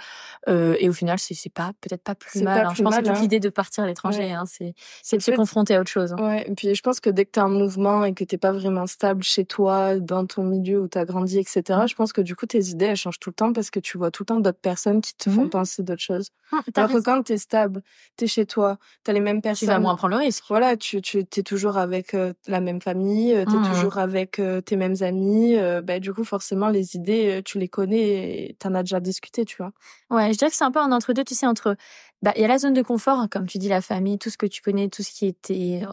Euh, et au final, c'est pas peut-être pas plus mal. Hein. je pense que toute hein. l'idée de partir à l'étranger, hein, c'est de se confronter à autre chose. Ouais. Et puis je pense que dès que tu as un mouvement et que t'es pas vraiment stable chez toi, dans ton milieu où tu as grandi, etc. Mmh. Je pense que du coup tes idées elles changent tout le temps parce que tu vois tout le temps d'autres personnes qui te font penser d'autres choses. Ah, Alors que quand t'es stable, t'es chez toi, t'as les mêmes personnes. Tu vas moins prendre le risque. Voilà, tu tu es toujours avec euh, la même famille, tu es toujours avec tes mêmes amis. Bah, du coup forcément les idées, tu les connais et t'en as déjà discuté, tu vois. Ouais, je dirais que c'est un peu un entre-deux, tu sais, entre, bah, il y a la zone de confort, hein, comme tu dis, la famille, tout ce que tu connais, tout ce qui était,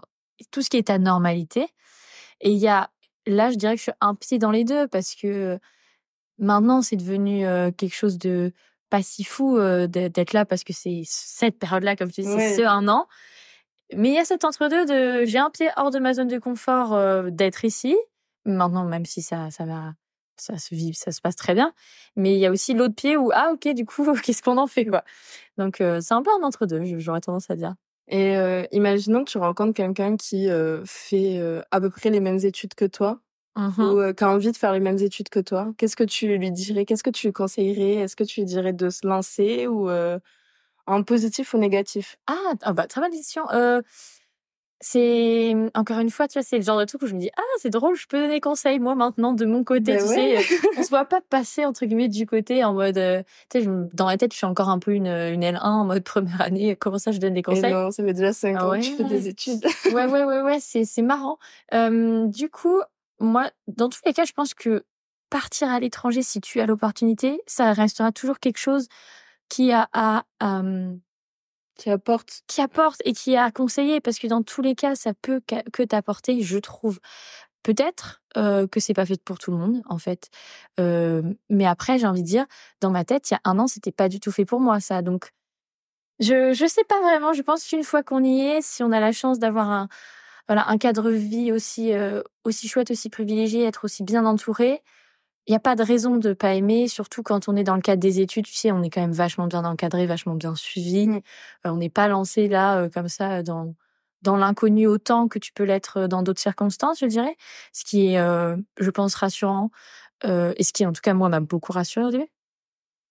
tout ce qui est ta normalité. Et il y a, là, je dirais que je suis un pied dans les deux parce que maintenant, c'est devenu quelque chose de pas si fou d'être là parce que c'est cette période-là, comme tu dis, c'est ce un an. Mais il y a cet entre-deux de, j'ai un pied hors de ma zone de confort d'être ici. Maintenant, même si ça, ça va, ça se vit, ça se passe très bien. Mais il y a aussi l'autre pied où ah ok du coup [laughs] qu'est-ce qu'on en fait quoi. Donc euh, c'est un peu un entre deux, j'aurais tendance à dire. Et euh, imaginons que tu rencontres quelqu'un qui euh, fait à peu près les mêmes études que toi mmh ou qui a envie de faire les mêmes études que toi. Qu'est-ce que tu lui dirais? Qu'est-ce que tu lui conseillerais? Est-ce que tu lui dirais de se lancer ou en positif ou négatif? Ah, ah, bah très bonne question c'est encore une fois, tu vois, c'est le genre de truc où je me dis ah c'est drôle, je peux donner conseil moi maintenant de mon côté, ben tu sais, on se voit pas passer entre guillemets du côté en mode, euh, tu sais, dans la tête je suis encore un peu une, une L1 en mode première année, comment ça je donne des conseils? Non, ça fait déjà cinq ah ans que je fais des études. [laughs] ouais ouais ouais ouais, c'est c'est marrant. Euh, du coup, moi dans tous les cas, je pense que partir à l'étranger si tu as l'opportunité, ça restera toujours quelque chose qui a à, à qui apporte qui apporte et qui a conseillé parce que dans tous les cas ça peut que t'apporter je trouve. Peut-être euh, que c'est pas fait pour tout le monde en fait. Euh, mais après j'ai envie de dire dans ma tête il y a un an c'était pas du tout fait pour moi ça. Donc je je sais pas vraiment. Je pense qu'une fois qu'on y est si on a la chance d'avoir un voilà un cadre de vie aussi euh, aussi chouette aussi privilégié être aussi bien entouré il n'y a pas de raison de pas aimer, surtout quand on est dans le cadre des études. Tu sais, on est quand même vachement bien encadré, vachement bien suivi. Mmh. Euh, on n'est pas lancé là euh, comme ça dans dans l'inconnu autant que tu peux l'être euh, dans d'autres circonstances, je dirais. Ce qui est, je pense, rassurant et ce qui, en tout cas, moi, m'a beaucoup rassuré au début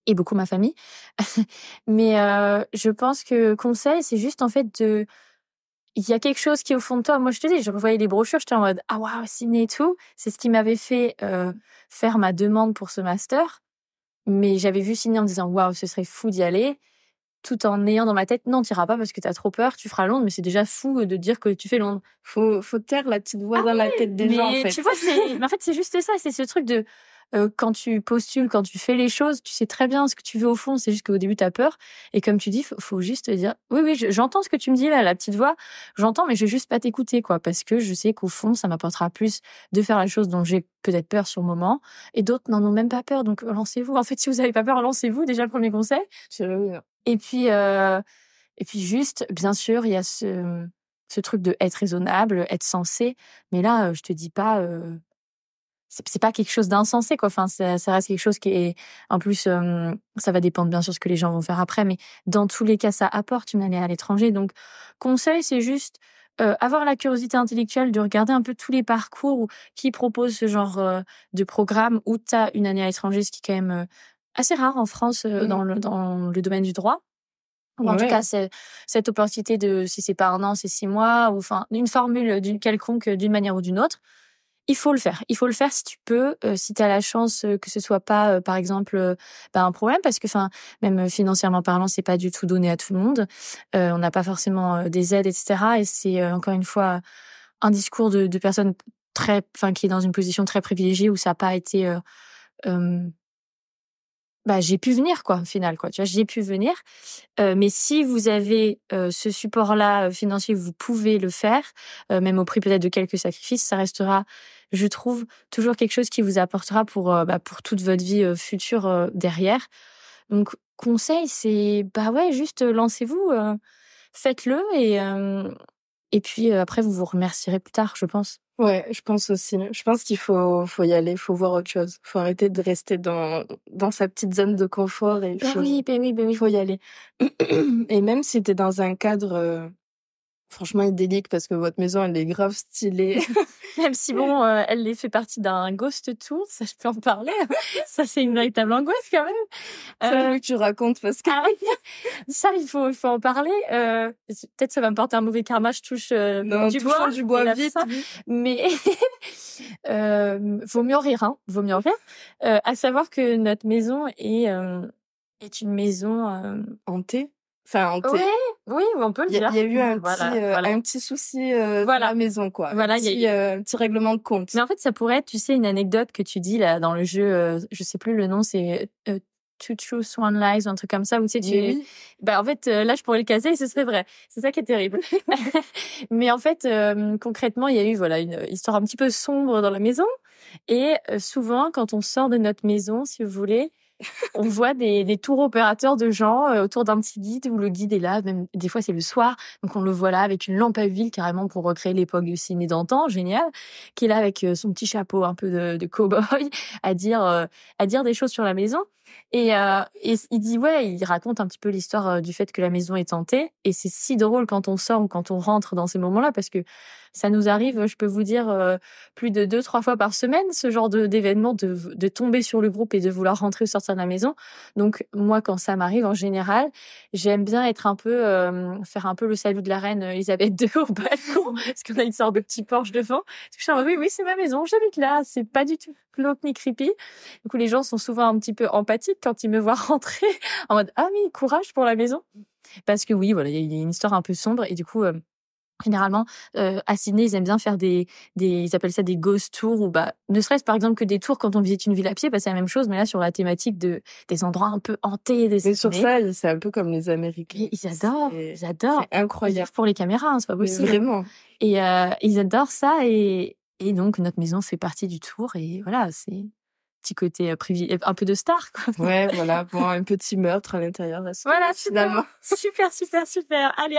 et beaucoup ma famille. [laughs] Mais je pense que conseil, c'est juste en fait de il y a quelque chose qui est au fond de toi. Moi, je te dis, je revoyais les brochures, j'étais en mode ah waouh, ciné et tout. C'est ce qui m'avait fait euh, faire ma demande pour ce master. Mais j'avais vu signer en me disant waouh, ce serait fou d'y aller, tout en ayant dans ma tête non, t'iras pas parce que t'as trop peur, tu feras Londres. Mais c'est déjà fou de dire que tu fais Londres. Faut faut taire la petite voix ah dans la tête des gens. En fait. Tu vois, mais en fait c'est juste ça, c'est ce truc de euh, quand tu postules, quand tu fais les choses, tu sais très bien ce que tu veux au fond. C'est juste qu'au début, tu as peur. Et comme tu dis, faut, faut juste te dire, oui, oui, j'entends ce que tu me dis là, la petite voix. J'entends, mais je vais juste pas t'écouter, quoi. Parce que je sais qu'au fond, ça m'apportera plus de faire la chose dont j'ai peut-être peur sur le moment. Et d'autres n'en ont même pas peur. Donc, lancez-vous. En fait, si vous avez pas peur, lancez-vous. Déjà, le premier conseil. Et puis, euh, et puis juste, bien sûr, il y a ce, ce truc de être raisonnable, être sensé. Mais là, euh, je te dis pas, euh, c'est pas quelque chose d'insensé quoi. Enfin ça, ça, reste quelque chose qui est en plus ça va dépendre bien sûr ce que les gens vont faire après mais dans tous les cas ça apporte une année à l'étranger. Donc conseil c'est juste euh, avoir la curiosité intellectuelle de regarder un peu tous les parcours qui proposent ce genre euh, de programme où tu as une année à l'étranger ce qui est quand même euh, assez rare en France mmh dans le dans le domaine du droit. En tout cas, cette opportunité de, si c'est pas un an, c'est six mois, ou enfin, une formule d'une quelconque, d'une manière ou d'une autre il faut le faire. Il faut le faire si tu peux, euh, si tu as la chance euh, que ce soit pas, euh, par exemple, bah, un problème, parce que, enfin, même financièrement parlant, c'est pas du tout donné à tout le monde. on n'a pas forcément des aides, etc. Et c'est encore une fois un discours de, de personnes très, enfin, qui est dans une position très privilégiée où ça n'a pas été bah j'ai pu venir quoi au final quoi tu vois j'ai pu venir. Euh, mais si vous avez euh, ce support là euh, financier vous pouvez le faire euh, même au prix peut-être de quelques sacrifices ça restera je trouve toujours quelque chose qui vous apportera pour bah, pour toute votre vie future derrière. Donc conseil c'est bah ouais juste lancez-vous faites-le et et puis après vous vous remercierez plus tard je pense Ouais, je pense aussi. Je pense qu'il faut, faut y aller, faut voir autre chose. Faut arrêter de rester dans, dans sa petite zone de confort et il ben faut, oui, ben oui, ben oui. faut y aller. [clears throat] Et même si t'es dans un cadre, euh, franchement idyllique parce que votre maison elle est grave stylée. [laughs] Même si bon, euh, elle fait partie d'un ghost tour, ça je peux en parler. [laughs] ça c'est une véritable angoisse quand même. Euh, que tu racontes parce que ah ça il faut il faut en parler. Euh, Peut-être ça va me porter un mauvais karma, je touche euh, non, du bois, du bois vite. Mais [laughs] euh, vaut mieux en rire, hein, vaut mieux en rire. Euh, à savoir que notre maison est est une maison hantée. Enfin, oui, oui, on peut le dire. Il y, a eu un petit, euh, un petit souci euh, voilà. dans la maison, quoi. Voilà, il y a eu euh, un petit règlement de compte. Mais en fait, ça pourrait être, tu sais, une anecdote que tu dis là dans le jeu. Euh, je sais plus le nom, c'est euh, Two Truths One Lies ou un truc comme ça où tu sais, tu. Oui. Bah en fait, là, je pourrais le caser et ce serait vrai. C'est ça qui est terrible. [laughs] [laughs] Mais en fait, concrètement, il y a eu voilà une histoire un petit peu sombre dans la maison. Et souvent, quand on sort de notre maison, si vous voulez, on voit des, des tours opérateurs de gens euh, autour d'un petit guide où le guide est là, même des fois c'est le soir, donc on le voit là avec une lampe à huile carrément pour recréer l'époque du ciné d'antan, génial, qui est là avec euh, son petit chapeau un peu de, de cow-boy [laughs] à dire euh, à dire des choses sur la maison. Et, euh, et, il dit ouais, il raconte un petit peu l'histoire du fait que la maison est tentée. Et c'est si drôle quand on sort ou quand on rentre dans ces moments-là parce que ça nous arrive, je peux vous dire, euh, plus de deux, trois fois par semaine, ce genre d'événement de, de, tomber sur le groupe et de vouloir rentrer ou sortir de la maison. Donc, moi, quand ça m'arrive, en général, j'aime bien être un peu, euh, faire un peu le salut de la reine Elisabeth II au balcon, [laughs] parce qu'on a une sorte de petit porche devant. Je suis en oui, oui, c'est ma maison, j'habite là, c'est pas du tout glauque ni creepy. Du coup, les gens sont souvent un petit peu empathiques quand ils me voient [laughs] rentrer, en mode, ah oui, courage pour la maison. Parce que oui, voilà, il y a une histoire un peu sombre et du coup, euh, Généralement, euh, à Sydney, ils aiment bien faire des, des, ils appellent ça des ghost tours ou bah, ne serait-ce par exemple que des tours quand on visite une ville à pied, bah c'est la même chose, mais là sur la thématique de des endroits un peu hantés. Des mais sur ça, c'est un peu comme les Américains. ils adorent, ils adorent. C'est incroyable pour les caméras, hein, c'est pas possible. vraiment. Et euh, ils adorent ça et et donc notre maison fait partie du tour et voilà, c'est petit côté euh, privi... un peu de star quoi. [laughs] Ouais, voilà, pour un petit meurtre à l'intérieur Voilà, finalement. Super, super, super. Allez,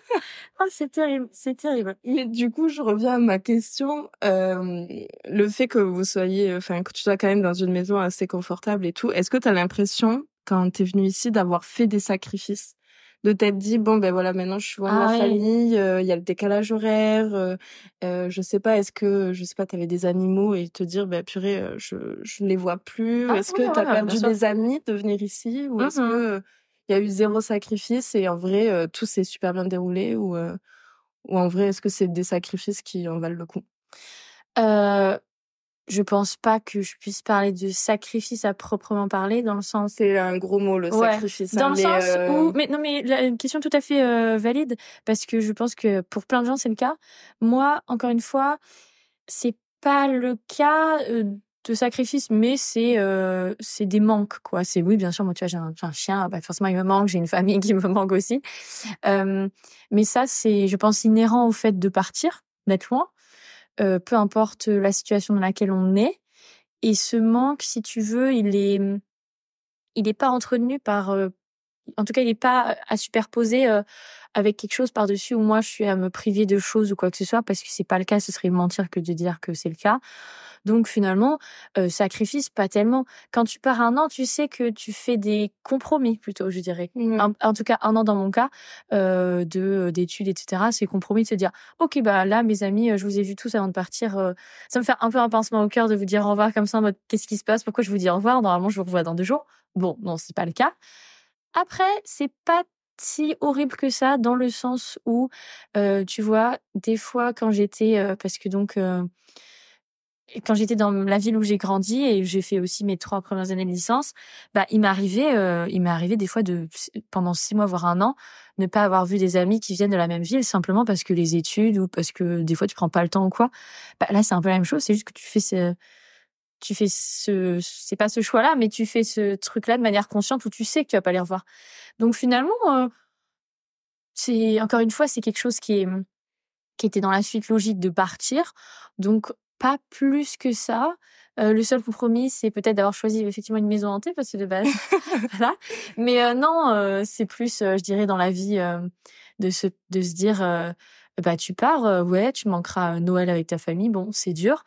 [laughs] oh, c'est terrible, c'est terrible. Mais du coup, je reviens à ma question. Euh, le fait que vous soyez, enfin, que tu sois quand même dans une maison assez confortable et tout, est-ce que tu as l'impression, quand tu es venu ici, d'avoir fait des sacrifices? De t'être dit bon ben voilà maintenant je suis loin de Ah ma ouais. famille euh, il y a le décalage horaire euh, euh, je sais pas est-ce que je sais pas t'avais des animaux et te dire ben purée euh, je je ne les vois plus Ah est-ce que t'as ouais, perdu des amis de venir ici ou est-ce Mhm. que il y a eu zéro sacrifice et en vrai euh, tout s'est super bien déroulé ou ou en vrai est-ce que c'est des sacrifices qui en valent le coup? Je pense pas que je puisse parler de sacrifice à proprement parler dans le sens c'est un gros mot le Ouais. sacrifice dans hein, le mais, sens euh, où mais non mais la une question tout à fait euh, valide parce que je pense que pour plein de gens c'est le cas. Moi encore une fois c'est pas le cas euh, de sacrifice mais c'est euh, c'est des manques quoi. C'est oui bien sûr moi tu vois j'ai un, chien bah forcément il me manque j'ai une famille [laughs] qui me manque aussi. Euh, mais ça c'est je pense inhérent au fait de partir d'être loin euh, peu importe la situation dans laquelle on est. Et ce manque si tu veux il est il est pas entretenu par euh, en tout cas il est pas à superposer euh, avec quelque chose par dessus où moi je suis à me priver de choses ou quoi que ce soit parce que c'est pas le cas ce serait mentir que de dire que c'est le cas. Donc finalement euh, sacrifice pas tellement. Quand tu pars un an tu sais que tu fais des compromis plutôt je dirais. Ouais. en, en tout cas un an dans mon cas euh, de d'études etc c'est compromis de se dire ok bah là mes amis euh, je vous ai vus tous avant de partir euh, ça me fait un peu un pincement au cœur de vous dire au revoir comme ça en mode qu'est-ce qui se passe? Pourquoi je vous dis au revoir? Normalement je vous revois dans deux jours. Bon non c'est pas le cas après c'est pas si horrible que ça dans le sens où tu vois des fois quand j'étais parce que donc euh, quand j'étais dans la ville où j'ai grandi et j'ai fait aussi mes trois premières années de licence, bah il m'arrivait, il m'est arrivé des fois de pendant six mois voire un an ne pas avoir vu des amis qui viennent de la même ville simplement parce que les études ou parce que des fois tu prends pas le temps ou quoi. Bah là c'est un peu la même chose, c'est juste que tu fais ce, tu fais ce, c'est pas ce choix-là, mais tu fais ce truc-là de manière consciente où tu sais que tu vas pas les revoir. Donc finalement, euh, c'est encore une fois c'est quelque chose qui est qui était dans la suite logique de partir. Donc pas plus que ça. Euh, le seul compromis, c'est peut-être d'avoir choisi effectivement une maison hantée parce que de base, [laughs] [laughs] voilà. Mais euh, non, euh, c'est plus, je dirais, dans la vie de se de se dire, bah tu pars, ouais, tu manqueras Noël avec ta famille, bon, c'est dur,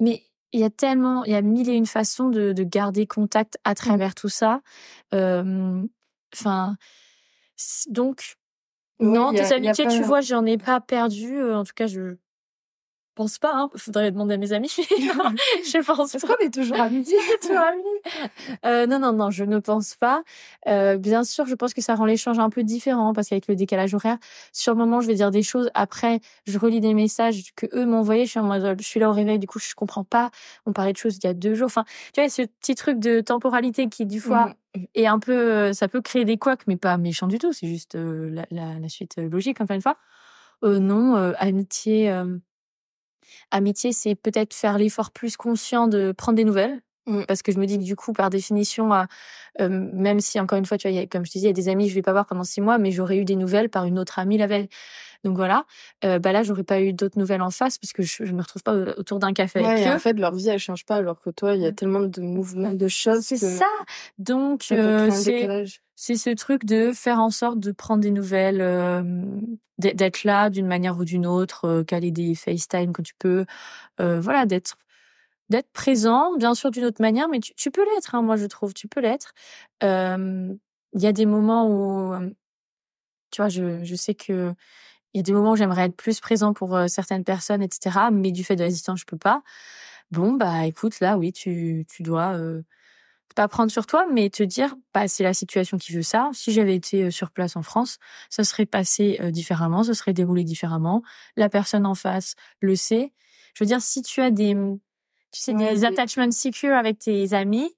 mais il y a tellement, il y a mille et une façons de, de garder contact à travers tout ça. Euh, Enfin, donc non, tes amitiés, tu vois, j'en ai pas perdu. en tout cas, je pense pas. Hein. Faudrait demander à mes amis. [laughs] je pense. Est-ce qu'on est toujours amis [laughs] toujours amis euh, Non, non, non, je ne pense pas. Euh, bien sûr, je pense que ça rend l'échange un peu différent parce qu'avec le décalage horaire, sur le moment, je vais dire des choses. Après, je relis des messages que eux m'ont envoyés. Je suis en mode, je suis là au réveil, du coup, je comprends pas. On parlait de choses il y a deux jours. Enfin, tu vois, ce petit truc de temporalité qui, du fois, mmh. est un peu, ça peut créer des couacs, mais pas méchant du tout. C'est juste euh, la, la, la, suite logique, enfin une fois. Euh, non, amitié Amitié, c'est peut-être faire l'effort plus conscient de prendre des nouvelles. Mmh. Parce que je me dis que du coup, par définition, euh, même si encore une fois, tu vois, comme je te disais, il y a des amis, je vais pas voir pendant six mois, mais j'aurais eu des nouvelles par une autre amie la veille. Donc voilà, euh, bah là, j'aurais pas eu d'autres nouvelles en face parce que je, je me retrouve pas autour d'un café avec eux. En fait, leur vie elle change pas, alors que toi, il y a mmh. tellement de mouvements, de choses. C'est ça. Donc euh, c'est c'est ce truc de faire en sorte de prendre des nouvelles, d'être là d'une manière ou d'une autre, euh, caler des FaceTime quand tu peux, voilà, d'être d'être présent, bien sûr d'une autre manière, mais tu, tu peux l'être, hein, moi je trouve, tu peux l'être. Il y a des moments où, tu vois, je, je sais que il y a des moments où j'aimerais être plus présent pour certaines personnes, etc. Mais du fait de la distance, je peux pas. Bon, bah écoute, là, oui, tu, tu dois pas prendre sur toi, mais te dire, bah, c'est la situation qui veut ça. Si j'avais été euh, sur place en France, ça serait passé euh, différemment, ça serait déroulé différemment. La personne en face le sait. Je veux dire, si tu as des, tu sais, des attachments secure avec tes amis,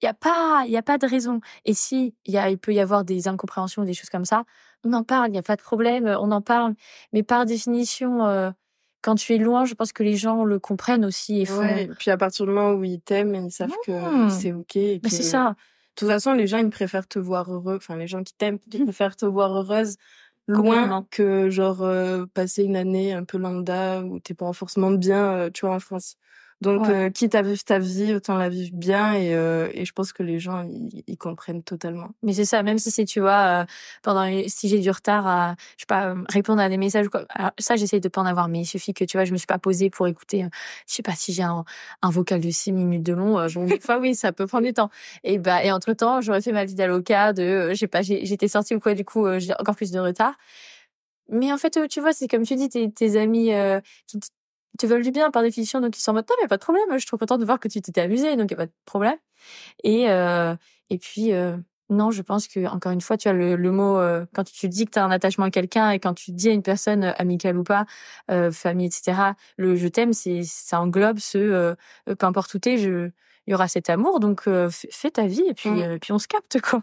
il y a pas, il y a pas de raison. Et si il y a, il peut y avoir des incompréhensions, des choses comme ça, on en parle, il n'y a pas de problème, on en parle. Mais par définition, euh, quand tu es loin, je pense que les gens le comprennent aussi et font. Ouais, puis à partir du moment où ils t'aiment, ils savent que c'est ok. Mais c'est ça. De toute façon, les gens ils préfèrent te voir heureux. Enfin, les gens qui t'aiment, ils préfèrent te voir heureuse loin que genre euh, passer une année un peu lambda où t'es pas forcément bien, euh, tu vois, en France. Donc, euh, quitte à vivre ta vie, autant la vivre bien. Et, euh, et je pense que les gens, ils, comprennent totalement. Mais c'est ça, même si c'est, tu vois, euh, pendant si j'ai du retard à, je sais pas, répondre à des messages. Quoi. ça, j'essaye de pas en avoir, mais il suffit que, tu vois, je me suis pas posée pour écouter. je sais pas si j'ai un, un, vocal de six minutes de long. Euh, des fois, oui, ça peut prendre du temps. Et bah, et entre temps, j'aurais fait ma vie d'avocat. De, je sais pas, j'étais sortie ou quoi, du coup, j'ai encore plus de retard. Mais en fait, tu vois, c'est comme tu dis, tes, tes amis qui te veulent du bien par définition, donc ils sont en mode non mais pas de problème, je suis trop contente de voir que tu t'étais amusé, donc il y a pas de problème. Et euh, et puis euh, non, je pense que encore une fois, tu as le, le mot euh, quand tu dis que tu as un attachement à quelqu'un et quand tu dis à une personne amicale ou pas, famille, etc. Le je t'aime, c'est ça englobe ce peu importe où t'es, je il y aura cet amour, donc fais ta vie et puis mmh. puis on se capte quoi.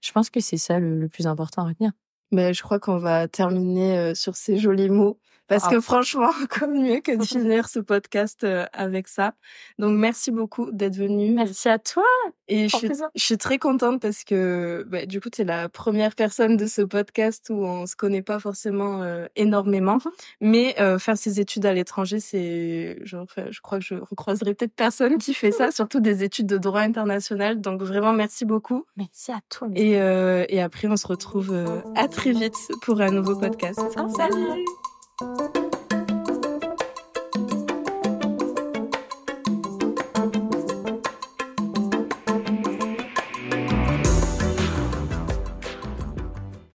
Je pense que c'est ça le, le, plus important à retenir. Mais je crois qu'on va terminer sur ces jolis mots. Parce ah. que franchement, [laughs] comme mieux que de [laughs] finir ce podcast euh, avec ça. Donc merci beaucoup d'être venu. Merci à toi. Et je suis, je suis, très contente parce que bah, du coup, tu es la première personne de ce podcast où on se connaît pas forcément euh, énormément. Mhm. Mais euh, faire ses études à l'étranger, c'est, genre, je crois que je recroiserai peut-être personne qui fait ça, surtout des études de droit international. Donc vraiment, merci beaucoup. Merci à toi. Et, et après, on se retrouve à très vite pour un nouveau podcast. Salut. Thank you.